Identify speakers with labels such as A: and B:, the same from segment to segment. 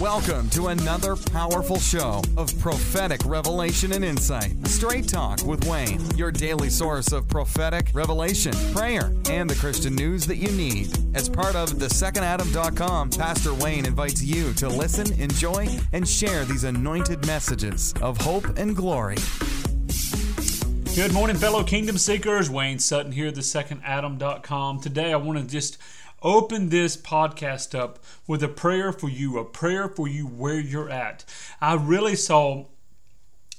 A: Welcome to another powerful show of prophetic revelation and insight. Straight Talk with Wayne, your daily source of prophetic revelation, prayer, and the Christian news that you need. As part of the thesecondadam.com, Pastor Wayne invites you to listen, enjoy, and share these anointed messages of hope and glory.
B: Good morning, fellow kingdom seekers. Wayne Sutton here, the thesecondadam.com. Today I want to just open this podcast up with a prayer for you, a prayer for you where you're at. I really saw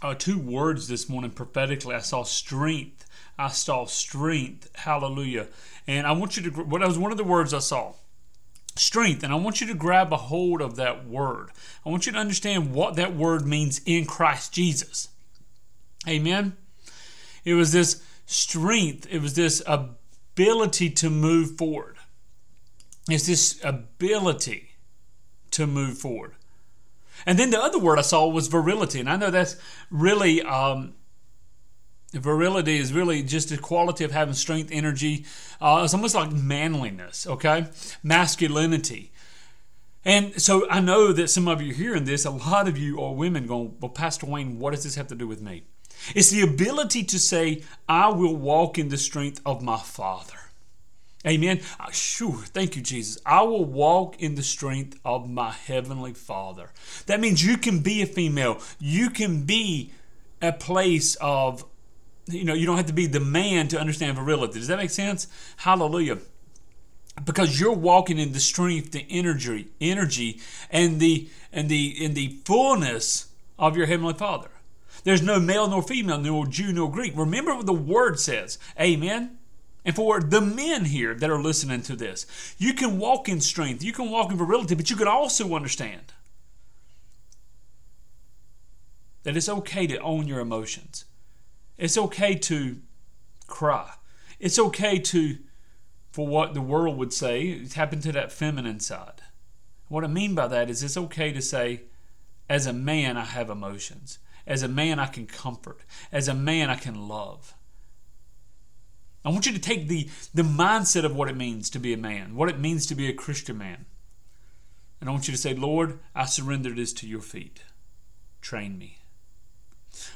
B: uh, two words this morning prophetically. I saw strength. I saw strength. Hallelujah. And I want you to, what was one of the words I saw? Strength. And I want you to grab a hold of that word. I want you to understand what that word means in Christ Jesus. Amen. It was this strength, it was this ability to move forward. It's this ability to move forward. And then the other word I saw was virility. And I know that's really, um, virility is really just the quality of having strength, energy. Uh, it's almost like manliness, okay? Masculinity. And so I know that some of you hearing this, a lot of you are women going, Well, Pastor Wayne, what does this have to do with me? It's the ability to say, I will walk in the strength of my Father. Amen. Uh, sure. Thank you, Jesus. I will walk in the strength of my Heavenly Father. That means you can be a female. You can be a place of, you know, you don't have to be the man to understand virility. Does that make sense? Hallelujah. Because you're walking in the strength, the energy, energy, and the and the in the fullness of your Heavenly Father. There's no male nor female, nor Jew nor Greek. Remember what the word says. Amen. And for the men here that are listening to this, you can walk in strength, you can walk in virility, but you can also understand that it's okay to own your emotions. It's okay to cry. It's okay to, for what the world would say, tap into that feminine side. What I mean by that is it's okay to say, as a man, I have emotions. As a man, I can comfort. As a man, I can love. I want you to take the, the mindset of what it means to be a man, what it means to be a Christian man. And I want you to say, Lord, I surrender this to your feet. Train me.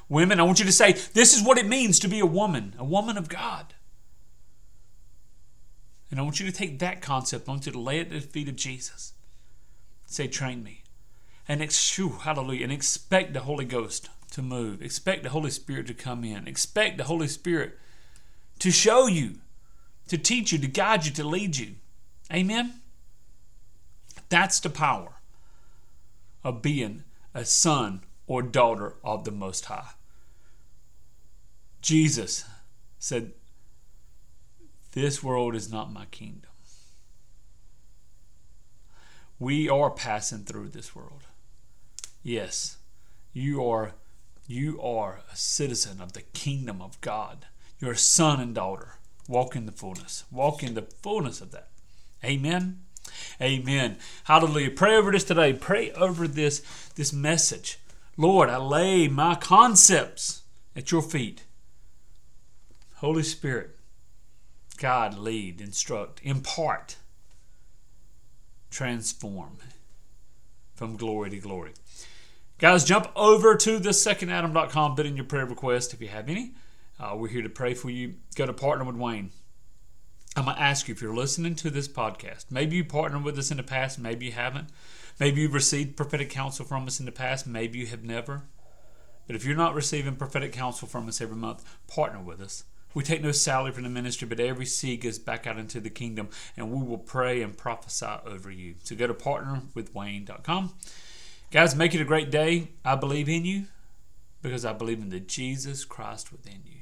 B: Women, I want you to say, this is what it means to be a woman, a woman of God. And I want you to take that concept, I want you to lay it at the feet of Jesus. Say, train me. And ex- whew, hallelujah. And expect the Holy Ghost to move. Expect the Holy Spirit to come in. Expect the Holy Spirit to show you, to teach you, to guide you, to lead you. Amen? That's the power of being a son or daughter of the Most High. Jesus said, This world is not my kingdom. We are passing through this world. Yes, you are you are a citizen of the kingdom of God. You're a son and daughter. Walk in the fullness. Walk in the fullness of that. Amen. Amen. Hallelujah. Pray over this today. Pray over this, this message. Lord, I lay my concepts at your feet. Holy Spirit, God, lead, instruct, impart, transform from glory to glory. Guys, jump over to the secondadam.com, put in your prayer request if you have any. Uh, we're here to pray for you. Go to Partner with Wayne. I'm going to ask you if you're listening to this podcast. Maybe you partnered with us in the past, maybe you haven't. Maybe you've received prophetic counsel from us in the past, maybe you have never. But if you're not receiving prophetic counsel from us every month, partner with us. We take no salary from the ministry, but every seed goes back out into the kingdom, and we will pray and prophesy over you. So go to partnerwithwayne.com. Guys, make it a great day. I believe in you because I believe in the Jesus Christ within you.